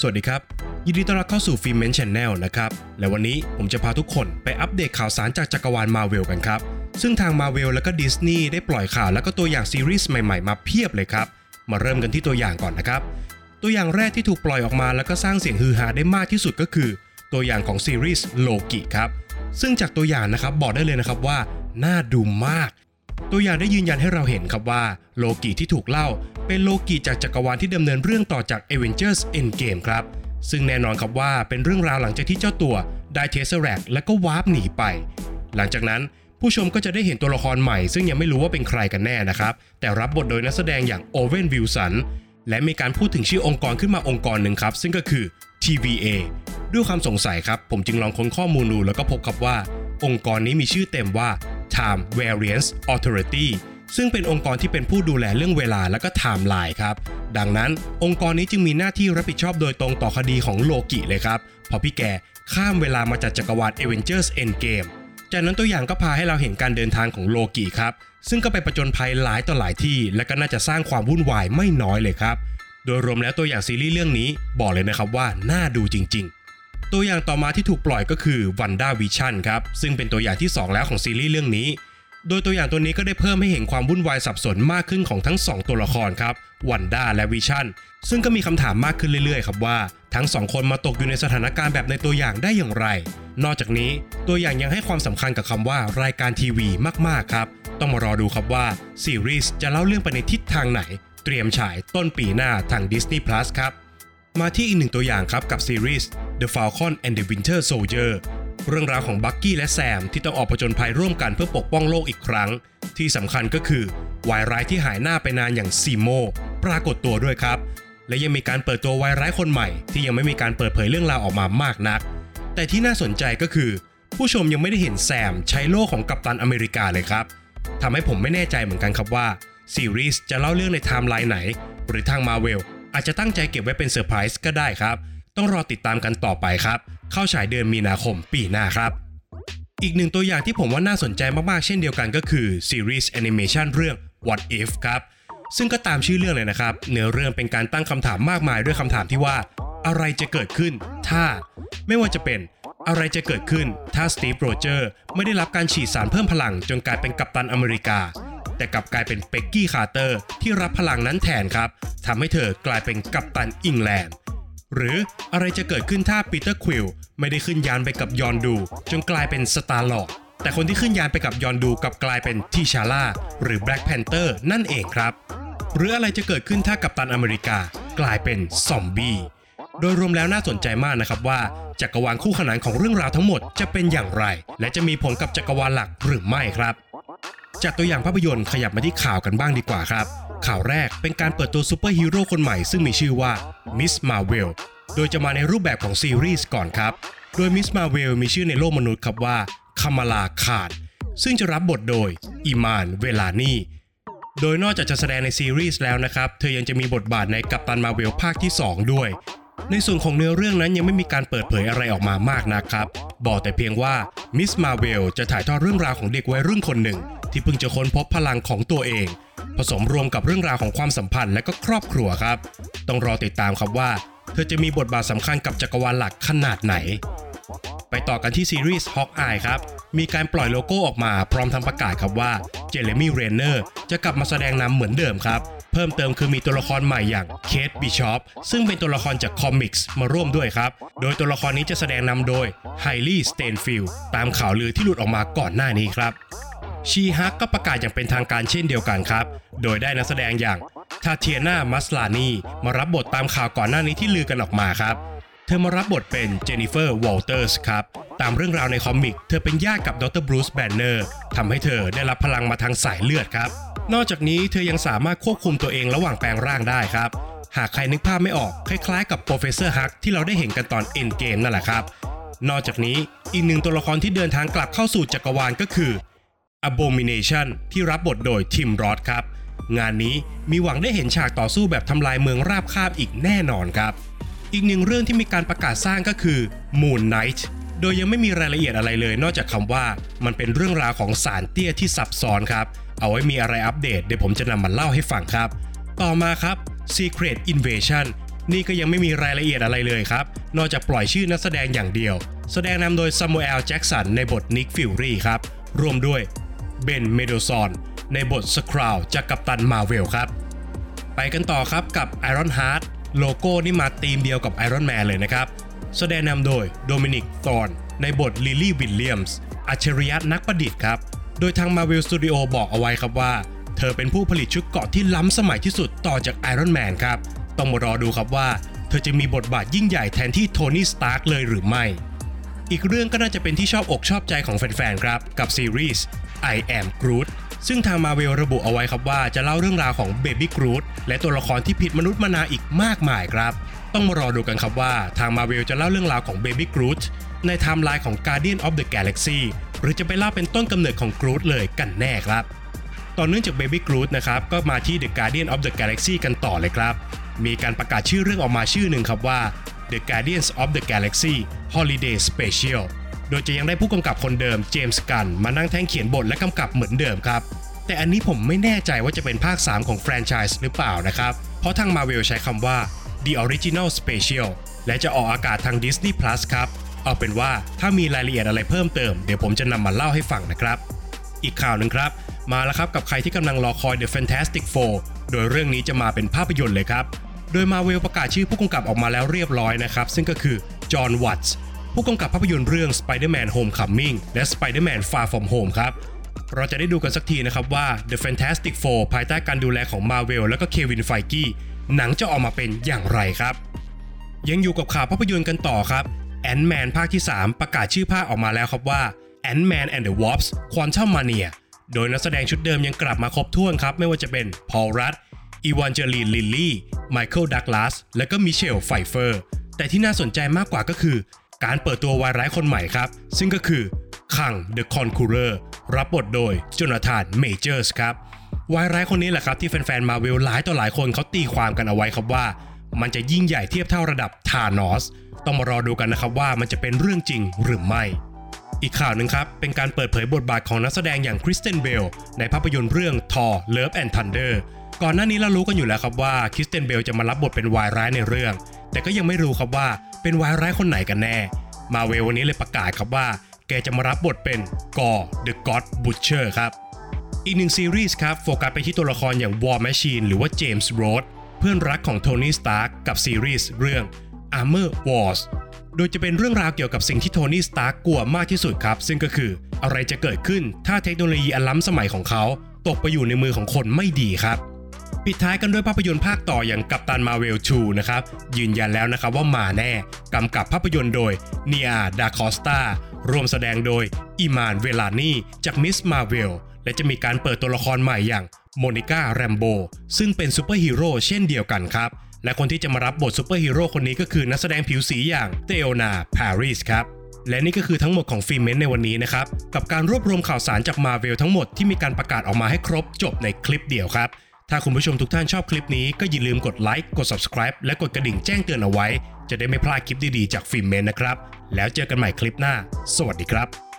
สวัสดีครับ ยินดีต้อนรับเข้าสู่ฟิล์มเมน Channel นะครับ และวันนี้ผมจะพาทุกคนไปอัปเดตข่าวสารจากจักรวาลมาเวลกันครับ ซึ่งทางมาเวลและก็ดิสนีย์ได้ปล่อยข่าวและก็ตัวอย่างซีรีส์ใหม่ๆ มาเพียบเลยครับ มาเริ่มกันที่ตัวอย่างก่อนนะครับ ตัวอย่างแรกที่ถูกปล่อยออกมาแล้วก็สร้างเสียงฮือฮาได้มากที่สุดก็คือ ตัวอย่างของซีรีส์โลกิครับซึ่งจากตัวอย่างนะครับบอกได้เลยนะครับว่าน่าดูมาก ตัวอย่างได้ยืนยันให้เราเห็นครับว่าโลกิที่ถูกเล่า เป็นโลกิจากจักรวาลที่ดำเนินเรื่องต่อจาก Avengers Endgame ครับ ซึ่งแน่นอนครับว่าเป็นเรื่องราวหลังจากที่เจ้าตัวได้ Tesseract และก็วาร์ปหนีไป หลังจากนั้นผู้ชมก็จะได้เห็นตัวละครใหม่ ซึ่งยังไม่รู้ว่าเป็นใครกันแน่นะครับ แต่รับบทโดยนักแสดงอย่างโอเวนวิลสันและมีการพูดถึงชื่อองค์กรขึ้นมาองค์กรหนึ่งครับ ซึ่งก็คือ TVA ด้วยความสงสัยครับ ผมจึงลองค้นข้อมูลดูแล้วก็พบครับว่า องค์กรนี้มีชื่อเต็มว่า Time Variance Authority ซึ่งเป็นองค์กรที่เป็นผู้ดูแลเรื่องเวลาและก็ไทม์ไลน์ครับ ดังนั้นองค์กรนี้จึงมีหน้าที่รับผิดชอบโดยตรงต่อคดีของโลกิเลยครับเพราะพี่แกข้ามเวลามาจากจักรวาล Avengers Endgame จากนั้นตัวอย่างก็พาให้เราเห็นการเดินทางของโลกิครับ ซึ่งก็ไปประจนภัยหลายต่อหลายที่ และก็น่าจะสร้างความวุ่นวายไม่น้อยเลยครับ โดยรวมแล้วตัวอย่างซีรีส์เรื่องนี้บอกเลยนะครับว่าน่าดูจริง ๆ ตัวอย่างต่อมาที่ถูกปล่อยก็คือ Wanda Vision ครับ ซึ่งเป็นตัวอย่างที่ 2 แล้วของซีรีส์เรื่องนี้ โดยตัวอย่างตัวนี้ก็ได้เพิ่มให้เห็นความวุ่นวายสับสนมากขึ้นของทั้ง 2 ตัวละครครับวันด้าและวิชั่นซึ่งก็มีคำถามมากขึ้นเรื่อยๆ ครับว่า ทั้งสองคนมาตกอยู่ในสถานการณ์แบบในตัวอย่างได้อย่างไร นอกจากนี้ตัวอย่างยังให้ความสำคัญกับคำว่ารายการทีวีมากๆครับ ต้องมารอดูครับว่าซีรีส์จะเล่าเรื่องไปในทิศทางไหน เตรียมฉายต้นปีหน้าทาง Disney Plus ครับ มาที่อีกหนึ่งตัวอย่างครับกับซีรีส์ The Falcon and the Winter Soldier เรื่องราวของบักกี้และแซมที่ต้องออกผจญภัยร่วมกันเพื่อปกป้องโลกอีกครั้ง ที่สำคัญก็คือวายร้ายที่หายหน้าไปนานอย่างซีโมปรากฏตัวด้วยครับ และยังมีการเปิดตัววายร้ายคนใหม่ ที่ยังไม่มีการเปิดเผยเรื่องราวออกมามากนัก แต่ที่น่าสนใจก็คือ ผู้ชมยังไม่ได้เห็นแซมใช้โล่ของกัปตันอเมริกาเลยครับทำให้ผมไม่แน่ใจเหมือนกันครับว่าซีรีส์จะเล่าเรื่องในไทม์ไลน์ไหน หรือทางมาเวล อาจจะตั้งใจเก็บไว้เป็นเซอร์ไพรส์ก็ได้ครับ ต้องรอติดตามกันต่อไปครับ เข้าฉายเดือนมีนาคมปีหน้าครับ อีกหนึ่งตัวอย่างที่ผมว่าน่าสนใจมากๆ เช่นเดียวกันก็คือซีรีส์แอนิเมชันเรื่อง What If ครับซึ่งก็ตามชื่อเรื่องเลยนะครับ เนื้อเรื่องเป็นการตั้งคำถามมากมายด้วยคำถามที่ว่า อะไรจะเกิดขึ้น ถ้า ไม่ว่าจะเป็นอะไรจะเกิดขึ้น ถ้าสตีฟโรเจอร์ไม่ได้รับการฉีดสารเพิ่มพลังจนกลายเป็นกัปตันอเมริกา แต่กลับกลายเป็นเพ็กกี้คาร์เตอร์ที่รับพลังนั้นแทนครับทำให้เธอกลายเป็นกัปตันอิงแลนด์ หรืออะไรจะเกิดขึ้นถ้าปีเตอร์ควิลไม่ได้ขึ้นยานไปกับยอนดู จนกลายเป็นสตาร์ลอร์ดแต่คนที่ขึ้นยานไปกับยอนดูกลับกลายเป็นทีชาร่าหรือแบล็กแพนเตอร์นั่นเองครับ หรืออะไรจะเกิดขึ้นถ้ากัปตันอเมริกากลายเป็นซอมบี้โดยรวมแล้วน่าสนใจมากนะครับว่าจักรวาลคู่ขนานของเรื่องราวทั้งหมดจะเป็นอย่างไร และจะมีผลกับจักรวาลหลักหรือไม่ครับ จากตัวอย่างภาพยนตร์ขยับมาที่ข่าวกันบ้างดีกว่าครับ ข่าวแรกเป็นการเปิดตัวซูเปอร์ฮีโร่คนใหม่ซึ่งมีชื่อว่ามิสมาเวลโดยจะมาในรูปแบบของซีรีส์ก่อนครับ โดยมิสมาเวลมีชื่อในโลกมนุษย์ครับว่าคามาลาข่าน ซึ่งจะรับบทโดยอิมานเวลานีโดยนอกจากจะแสดงในซีรีส์แล้วนะครับ เธอยังจะมีบทบาทในกัปตันมาเวลภาคที่ 2 ด้วย ในส่วนของเนื้อเรื่องนั้นยังไม่มีการเปิดเผยอะไรออกมามากนะครับ บอกแต่เพียงว่ามิสมาเวลจะถ่ายทอดเรื่องราวของเด็กวัยรุ่นคนหนึ่ง ที่เพิ่งจะค้นพบพลังของตัวเอง ผสมรวมกับเรื่องราวของความสัมพันธ์และก็ครอบครัวครับ ต้องรอติดตามครับว่า เธอจะมีบทบาทสำคัญกับจักรวาลหลักขนาดไหน ไปต่อกันที่ซีรีส์ Hawkeye ครับ มีการปล่อยโลโก้ออกมาพร้อมทั้งประกาศครับว่าเจเรมี่เรนเนอร์จะกลับมาแสดงนำเหมือนเดิมครับเพิ่มเติมคือมีตัวละครใหม่อย่างเคทบิชอปซึ่งเป็นตัวละครจาก comics มาร่วมด้วยครับ โดยตัวละครนี้จะแสดงนำโดยเฮลีสไตน์เฟลด์ตามข่าวลือที่หลุดออกมาก่อนหน้านี้ครับ She-Hulk ก็ประกาศอย่างเป็นทางการเช่นเดียวกันครับ โดยได้นักแสดงอย่างทาเทียนามัสลานีมารับบทตามข่าวก่อนหน้านี้ที่ลือกันออกมาครับ เธอมารับบทเป็นเจนนิเฟอร์วอลเตอร์สครับ ตามเรื่องราวใน comic เธอเป็นญาติกับดร.บรูซแบนเนอร์ทำให้เธอได้รับพลังมาทางสายเลือดครับ นอกจากนี้เธอยังสามารถควบคุมตัวเองระหว่างแปลงร่างได้ครับ หากใครนึกภาพไม่ออกคล้ายๆ กับโปรเฟสเซอร์ฮักที่เราได้เห็นกันตอนเอ็นเกมนั่นแหละครับ นอกจากนี้อีกหนึ่งตัวละครที่เดินทางกลับเข้าสู่จักรวาลก็คือ Abomination ที่รับบทโดยทิมรอดครับ งานนี้มีหวังได้เห็นฉากต่อสู้แบบทำลายเมืองราบคาบอีกแน่นอนครับ อีกหนึ่งเรื่องที่มีการประกาศสร้างก็คือ Moon Knight โดยยังไม่มีรายละเอียดอะไรเลย นอกจากคำว่ามันเป็นเรื่องราวของศาลเตี้ยที่ซับซ้อนครับ เอาไว้มีอะไรอัปเดตเดี๋ยวผมจะนำมาเล่าให้ฟังครับ ต่อมาครับ Secret Invasion นี่ก็ยังไม่มีรายละเอียดอะไรเลยครับ นอกจากปล่อยชื่อนักแสดงอย่างเดียว แสดงนำโดยซามูเอลแจ็กสันในบทนิกฟิวรีครับร่วมด้วย เบนเมนเดลโซห์นในบทสครัลล์จากกัปตันมาเวลครับ ไปกันต่อครับกับ Iron Heart โลโก้นี่มาธีมเดียวกับ Iron Man เลยนะครับ แสดงนำโดยโดมินิกธอร์นในบทลิลลี่วิลเลียมส์อัจฉริยะนักประดิษฐ์ครับ โดยทาง Marvel Studio บอกเอาไว้ครับว่า เธอเป็นผู้ผลิตชุดเกราะที่ล้ำสมัยที่สุดต่อจาก Iron Man ครับ ต้องมารอดูครับว่า เธอจะมีบทบาทยิ่งใหญ่แทนที่โทนี่สตาร์กเลยหรือไม่ อีกเรื่องก็น่าจะเป็นที่ชอบอกชอบใจของแฟนๆครับ กับซีรีส์ I Am Groot ซึ่งทางมาเวลระบุเอาไว้ครับว่าจะเล่าเรื่องราวของ Baby Groot และตัวละครที่ผิดมนุษย์มนาอีกมากมายครับ ต้องมารอดูกันครับว่าทางมาเวลจะเล่าเรื่องราวของ Baby Groot ในไทม์ไลน์ของ Guardian of the Galaxy หรือจะไปเล่าเป็นต้นกำเนิดของ Groot เลยกันแน่ครับ ต่อเนื่องจาก Baby Groot นะครับก็มาที่ The Guardian of the Galaxy กันต่อเลยครับ มีการประกาศชื่อเรื่องออกมาชื่อหนึ่งครับว่า The Guardians of the Galaxy Holiday Special โดยจะยังได้ผู้กำกับคนเดิมเจมส์กันมานั่งแท่งเขียนบทและกำกับเหมือนเดิมครับแต่อันนี้ผมไม่แน่ใจว่าจะเป็นภาค 3 ของแฟรนไชส์หรือเปล่านะครับเพราะทาง Marvel ใช้คำว่า The Original Special และจะออกอากาศทาง Disney Plus ครับ เอาเป็นว่าถ้ามีรายละเอียดอะไรเพิ่มเติม เดี๋ยวผมจะนำมาเล่าให้ฟังนะครับ อีกข่าวหนึ่งครับ มาแล้วครับกับใครที่กำลังรอคอย The Fantastic Four โดยเรื่องนี้จะมาเป็นภาพยนตร์เลยครับ โดยมาเวลประกาศชื่อผู้กำกับออกมาแล้วเรียบร้อยนะครับ ซึ่งก็คือจอห์นวัตส์ ผู้กำกับภาพยนตร์เรื่อง Spider-Man Homecoming และ Spider-Man Far From Home ครับ เราจะได้ดูกันสักทีนะครับว่า The Fantastic Four ภายใต้การดูแลของ Marvel แล้วก็เควินไฟกีหนังจะออกมาเป็นอย่างไรครับ ยังอยู่กับข่าวภาพยนตร์กันต่อครับ Ant-Man ภาคที่ 3 ประกาศชื่อภาคออกมาแล้วครับว่า Ant-Man and the Wasp Quantumania โดยนักแสดงชุดเดิมยังกลับมาครบถ้วนครับ ไม่ว่าจะเป็นพอลรัตอีแวนเจลีนลิลลี่ไมเคิลดักลาสและก็มิเชลไฟเฟอร์ แต่ที่น่าสนใจมากกว่าก็คือ การเปิดตัววายร้ายคนใหม่ครับ ซึ่งก็คือคัง The Conqueror รับบทโดยโจนาธานเมเจอร์สครับวายร้ายคนนี้แหละครับที่แฟนๆมาเวลหลายต่อหลายคนเขาตีความกันเอาไว้ครับว่า มันจะยิ่งใหญ่เทียบเท่าระดับธานอสต้องมารอดูกันนะครับว่ามันจะเป็นเรื่องจริงหรือไม่ อีกข่าวหนึ่งครับ เป็นการเปิดเผยบทบาทของนักแสดงอย่างคริสเตียนเบลในภาพยนตร์เรื่อง Thor Love and Thunder ก่อนหน้านี้เรารู้กันอยู่แล้วครับว่าคริสเตียนเบลจะมารับบทเป็นวายร้ายในเรื่อง แต่ก็ยังไม่รู้ครับว่าเป็นวายร้ายคนไหนกันแน่ มาเวลวันนี้เลยประกาศครับว่า แกจะมารับบทเป็นกอ The God Butcher ครับ อีกหนึ่งซีรีส์ครับ โฟกัสไปที่ตัวละครอย่าง War Machine หรือว่าเจมส์โรดส์เพื่อนรักของโทนี่สตาร์กกับซีรีส์เรื่อง Armor Wars โดยจะเป็นเรื่องราวเกี่ยวกับสิ่งที่โทนี่สตาร์กกลัวมากที่สุดครับ ซึ่งก็คืออะไรจะเกิดขึ้นถ้าเทคโนโลยีอันล้ำสมัยของเขา ตกไปอยู่ในมือของคนไม่ดีครับ ปิดท้ายกันด้วยภาพยนตร์ภาคต่ออย่างกัปตันมาเวล2นะครับยืนยันแล้วนะครับว่ามาแน่กำกับภาพยนตร์โดยเนียดาคอสตาร่วมแสดงโดยอิมานเวลลานีจากมิสมาเวลและจะมีการเปิดตัวละครใหม่อย่างโมนิก้าแรมโบซึ่งเป็นซูเปอร์ฮีโร่เช่นเดียวกันครับและคนที่จะมารับบทซูเปอร์ฮีโร่คนนี้ก็คือนักแสดงผิวสีอย่างเตโอนาปาริสครับและนี่ก็คือทั้งหมดของฟิล์มเมนในวันนี้นะครับ กับการรวบรวมข่าวสารจากมาเวลทั้งหมดที่มีการประกาศออกมาให้ครบจบในคลิปเดียวครับ ถ้าคุณผู้ชมทุกท่านชอบคลิปนี้ก็อย่าลืมกดไลค์กด subscribe และกดกระดิ่งแจ้งเตือนเอาไว้ จะได้ไม่พลาดคลิปดีๆจากฟิล์มเมนนะครับ แล้วเจอกันใหม่คลิปหน้า สวัสดีครับ